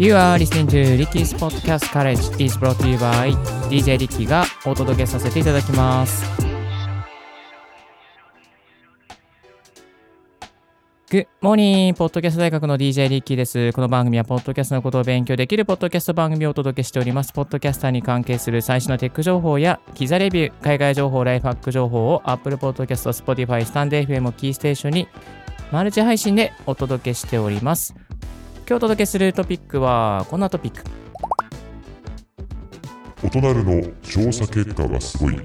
You are listening to Ricky's Podcast College is brought to you by DJ Ricky がお届けさせていただきます。Good morning! ポッドキャスト大学の DJ リッキーです。この番組は、ポッドキャストのことを勉強できるポッドキャスト番組をお届けしております。ポッドキャスターに関係する最新のテック情報や、キザレビュー、海外情報、ライフハック情報を Apple Podcast、Spotify、スタンデー FM をキーステーションにマルチ配信でお届けしております。今日お届けするトピックは、こんなトピック。大人るの調査結果がすごい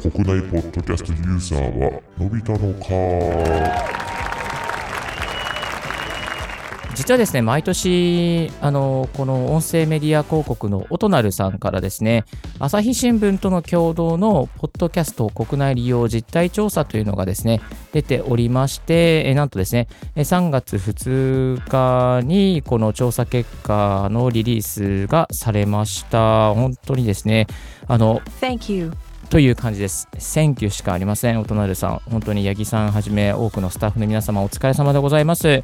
国内ポッドキャストユーザーは伸びたのか実はですね、毎年、あの、この音声メディア広告のオトナルさんからですね、朝日新聞との共同のポッドキャスト国内利用実態調査というのがですね、出ておりまして、えなんとですね、え3月2日にこの調査結果のリリースがされました。本当にですね、あの、Thank you. という感じです。選挙しかありません。お隣さん、本当に八木さんはじめ多くのスタッフの皆様お疲れ様でございます。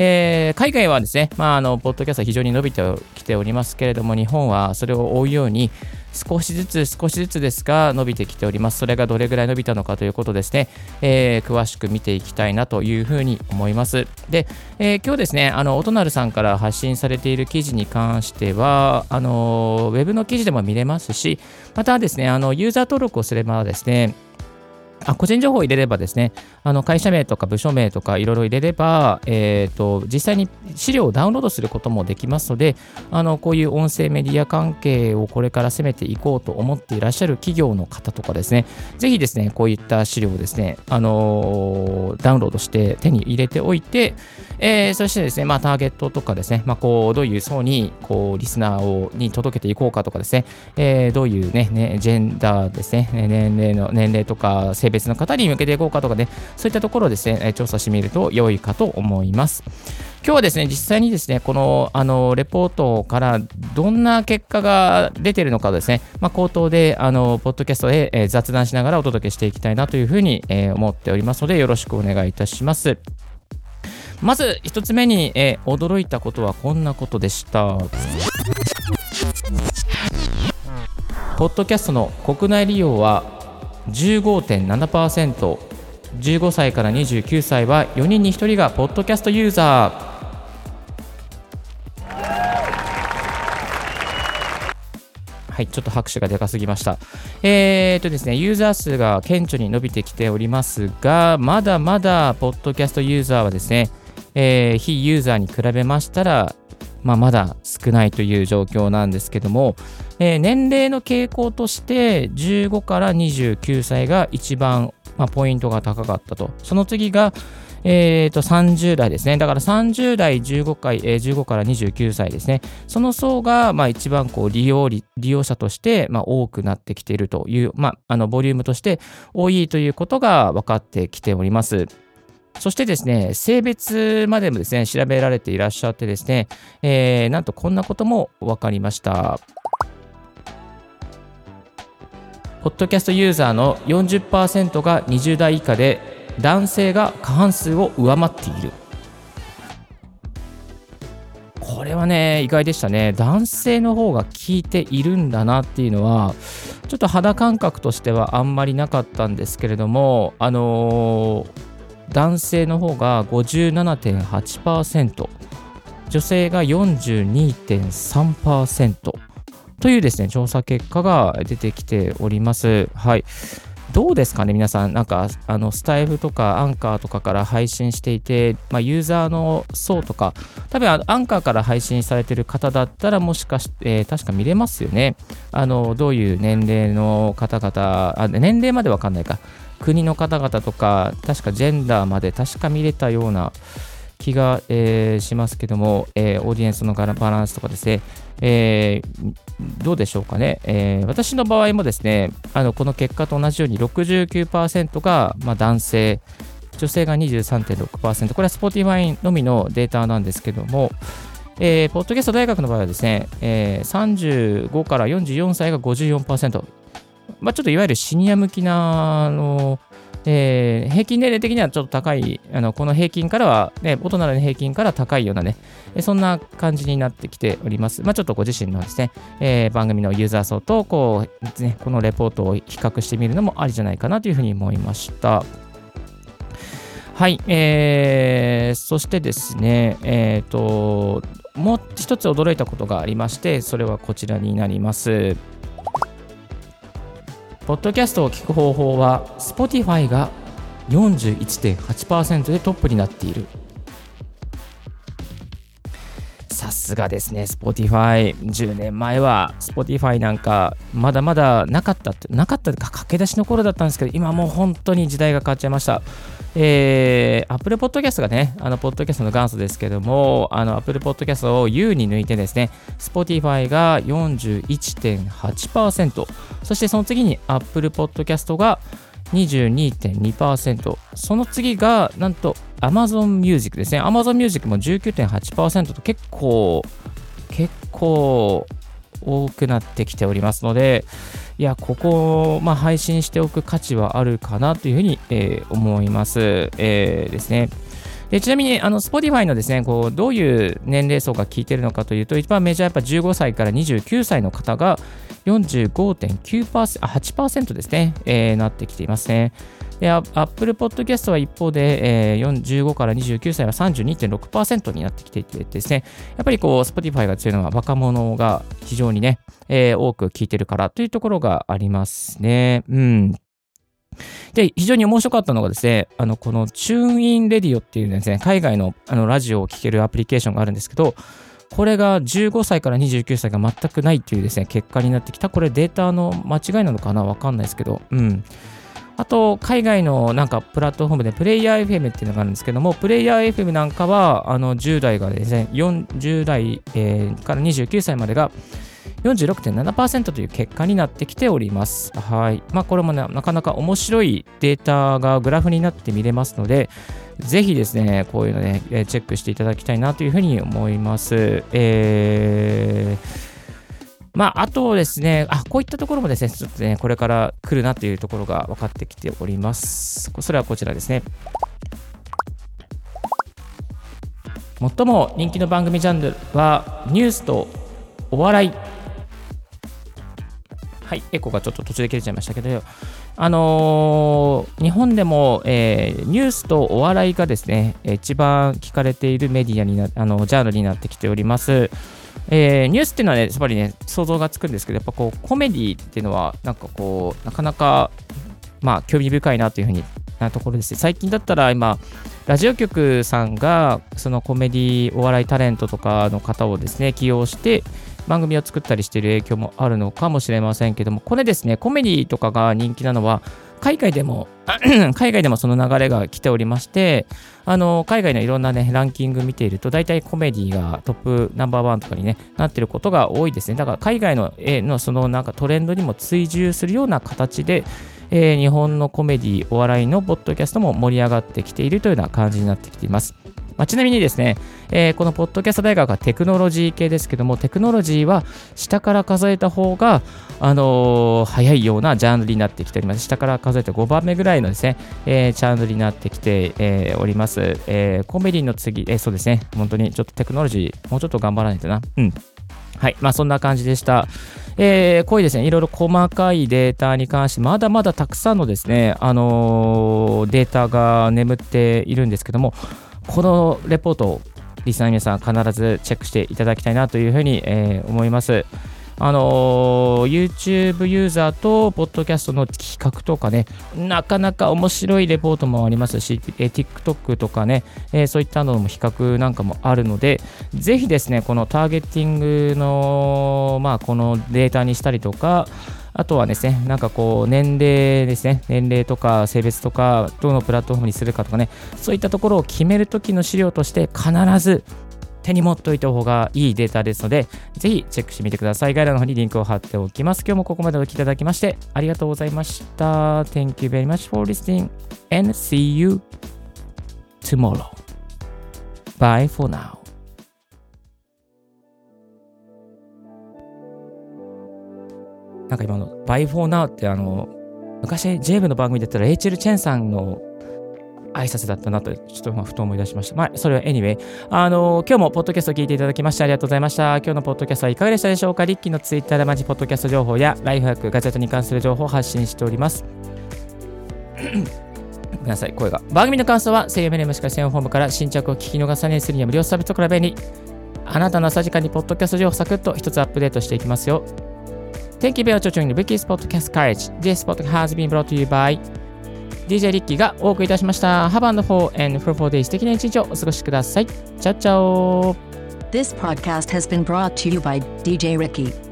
えー海外はですね、まあ、あの、ポッドキャストは非常に伸びてきておりますけれども、日本はそれを追うように、少しずつ少しずつですが伸びてきております。それがどれぐらい伸びたのかということですね、えー詳しく見ていきたいなというふうに思います。で、えー今日ですね、あの、音なるさんから発信されている記事に関しては、あの、ウェブの記事でも見れますし、またですね、あの、ユーザー登録をすればですね、あ個人情報を入れればですね、あの会社名とか部署名とかいろいろ入れれば、えーと、実際に資料をダウンロードすることもできますので、あのこういう音声メディア関係をこれから攻めていこうと思っていらっしゃる企業の方とかですね、ぜひですね、こういった資料をですね、あのダウンロードして手に入れておいて、えーそしてですね、まあ、ターゲットとかですね、まあ、こうどういう層にこうリスナーをに届けていこうかとかですね、えーどういうねね、ジェンダーですね、年齢の年齢とか性別の方に向けていこうかとかね、そういったところをですね、調査してみると良いかと思います。今日はですね、実際にですね、このあのレポートからどんな結果が出てるのかをですね、まあ、口頭であのポッドキャストで、えー雑談しながらお届けしていきたいなというふうに、えー思っておりますので、よろしくお願いいたします。まず一つ目に、えー驚いたことはこんなことでした。ポッドキャストの国内利用は15.7%、15歳から29歳は4人に1人がポッドキャストユーザー。はい、ちょっと拍手がでかすぎました。えー、とですね、ユーザー数が顕著に伸びてきておりますが、まだまだ、ポッドキャストユーザーはですね、えー非ユーザーに比べましたら、まあ、まだ少ないという状況なんですけども、えー年齢の傾向として、15から29歳が一番、まあ、ポイントが高かったと。その次が、えー、と30代ですね。だから30代15回、えー15から29歳ですね。その層が、まあ、一番こう利用利用者として、まあ、多くなってきているという、まあ、あのボリュームとして多いということが分かってきております。そしてですね、性別までもですね、調べられていらっしゃってですね、えーなんとこんなことも分かりました。ポッドキャストユーザーの40%が20代以下で、男性が過半数を上回っている。これはね、意外でしたね。男性の方が聞いているんだなっていうのは、ちょっと肌感覚としてはあんまりなかったんですけれども、あのー男性の方が57.8%、女性が42.3%というですね、調査結果が出てきております。はい。どうですかね、皆さん。なんか、あの、スタイフとかアンカーとかから配信していて、まあ、ユーザーの層とか、多分アンカーから配信されてる方だったら、もしかして、えー確か見れますよね。あの、どういう年齢の方々、あ年齢までわかんないか。国の方々とか、確かジェンダーまで確か見れたような気が、えーしますけども、えーオーディエンスのバランスとかですね、えーどうでしょうかね、え私の場合もですね、あのこの結果と同じように69%が、まあ、男性、女性が23.6%、これは Spotify のみのデータなんですけども、えーポッドキャスト大学の場合はですね、えー35から44歳が54%、まあ、ちょっといわゆるシニア向きなあのえー平均年齢的にはちょっと高い、あのこの平均からは、ね、大人の平均から高いようなね、そんな感じになってきております。まあ、ちょっとご自身のですね、えー番組のユーザー層とこう、ね、このレポートを比較してみるのもありじゃないかなというふうに思いました。はい、えー、そしてですね、えっ、と、もう一つ驚いたことがありまして、それはこちらになります。ポッドキャストを聞く方法は、Spotify が41.8%でトップになっている。すがですね、Spotify。10年前は Spotify なんかまだまだなかったって、なかったか駆け出しの頃だったんですけど、今もう本当に時代が変わっちゃいました。えー、Apple Podcast がね、あの、ポッドキャストの元祖ですけども、あの、Apple Podcast を U に抜いてですね、Spotify が41.8%、そしてその次に Apple Podcast が22.2%その次がなんと Amazon Music ですね。Amazon Music も19.8%と結構結構多くなってきておりますのでいやここ、まあ、配信しておく価値はあるかなというふうに、えー思います、えーですね。でちなみに、あの、Spotify のですね、こう、どういう年齢層が聞いてるのかというと、一番メジャーやっぱ15歳から29歳の方が45.9%、あ、8%ですね、えーなってきていますね。で、ア Apple Podcast は一方で、えー45から29歳は32.6%になってきていてですね、やっぱりこう、Spotify が強いのは若者が非常にね、えー多く聞いてるからというところがありますね。うん。で、非常に面白かったのがですね、あの、このチューンインレディオっていうですね、海外のあのラジオを聴けるアプリケーションがあるんですけど、これが15歳から29歳が全くないっていうですね、結果になってきた。これデータの間違いなのかな？わかんないですけど、うん。あと、海外のなんかプラットフォームでプレイヤー FM っていうのがあるんですけども、プレイヤー FM なんかは、あの、10代がですね、40代、えーから29歳までが46.7%という結果になってきております。はい。まあ、これもね、なかなか面白いデータがグラフになって見れますので、ぜひですね、こういうのね、えーチェックしていただきたいなというふうに思います。えーまあ、あとですね、あ、こういったところもですね、ちょっとね、これから来るなというところが分かってきております。それはこちらですね。最も人気の番組ジャンルは、ニュースとお笑い。はい、エコがちょっと途中で切れちゃいましたけど、あのー日本でも、えーニュースとお笑いがですね、一番聞かれているメディアにな、あのジャンルになってきております。えーニュースっていうのはね、やっぱりね、想像がつくんですけど、やっぱこう、コメディっていうのは、なんかこう、なかなか、まあ、興味深いなというふうになところです。最近だったら今、ラジオ局さんが、そのコメディ、お笑いタレントとかの方をですね、起用して、番組を作ったりしている影響もあるのかもしれませんけども、これですね、コメディとかが人気なのは、海外でも、海外でもその流れが来ておりまして、あの、海外のいろんなね、ランキング見ていると、大体コメディがトップナンバーワンとかに、ね、なってることが多いですね。だから海外のえーのそのなんかトレンドにも追従するような形で、えー日本のコメディ、お笑いのポッドキャストも盛り上がってきているというような感じになってきています。まあ、ちなみにですね、えーこのポッドキャスト大学はテクノロジー系ですけども、テクノロジーは下から数えた方が、あのー早いようなジャンルになってきております。下から数えて5番目ぐらいのですね、えージャンルになってきて、えーおります。えーコメディの次、えーそうですね、本当にちょっとテクノロジー、もうちょっと頑張らないとな。うん。はい、まあそんな感じでした。えーこういうですね、いろいろ細かいデータに関して、まだまだたくさんのですね、あのーデータが眠っているんですけども、このレポートをリスナーの皆さん必ずチェックしていただきたいなというふうに、えー思います。あの YouTube ユーザーとポッドキャストの企画とかね、なかなか面白いレポートもありますし、え TikTok とかね、えーそういったのも比較なんかもあるので、ぜひですね、このターゲッティングの、まあ、このデータにしたりとか、あとはですね、なんかこう、年齢ですね、年齢とか性別とか、どのプラットフォームにするかとかね、そういったところを決めるときの資料として必ず手に持っておいた方がいいデータですので、ぜひチェックしてみてください。概要欄の方にリンクを貼っておきます。今日もここまでお聞きいただきまして、ありがとうございました。Thank you very much for listening and see you tomorrow. Bye for now. なんか今の By for now ってあの、昔 j 部の番組だったらレイチェル・チェンさんの挨拶だったなと、ちょっとまあふと思い出しました。まあ、それは anyway。あの、今日もポッドキャストを聞いていただきましてありがとうございました。今日のポッドキャストはいかがでしたでしょうか？リッキーのツイッターでマジポッドキャスト情報やライフハック、ガジェットに関する情報を発信しております。ごめんなさい、声が。番組の感想は、声優メネムしか専用フォームから新着を聞き逃さないするには無料サービスと比べに、あなたの朝時間にポッドキャスト情報をサクッと一つアップデートしていきますよ。Thank you very much for joining Ricky's Podcast Courage. This podcast has been brought to you by DJ リッキーがお送りいたしました。Have a wonderful and fruitful day 素敵な一日をお過ごしください。チャオチャオ This podcast has been brought to you by DJ Ricky.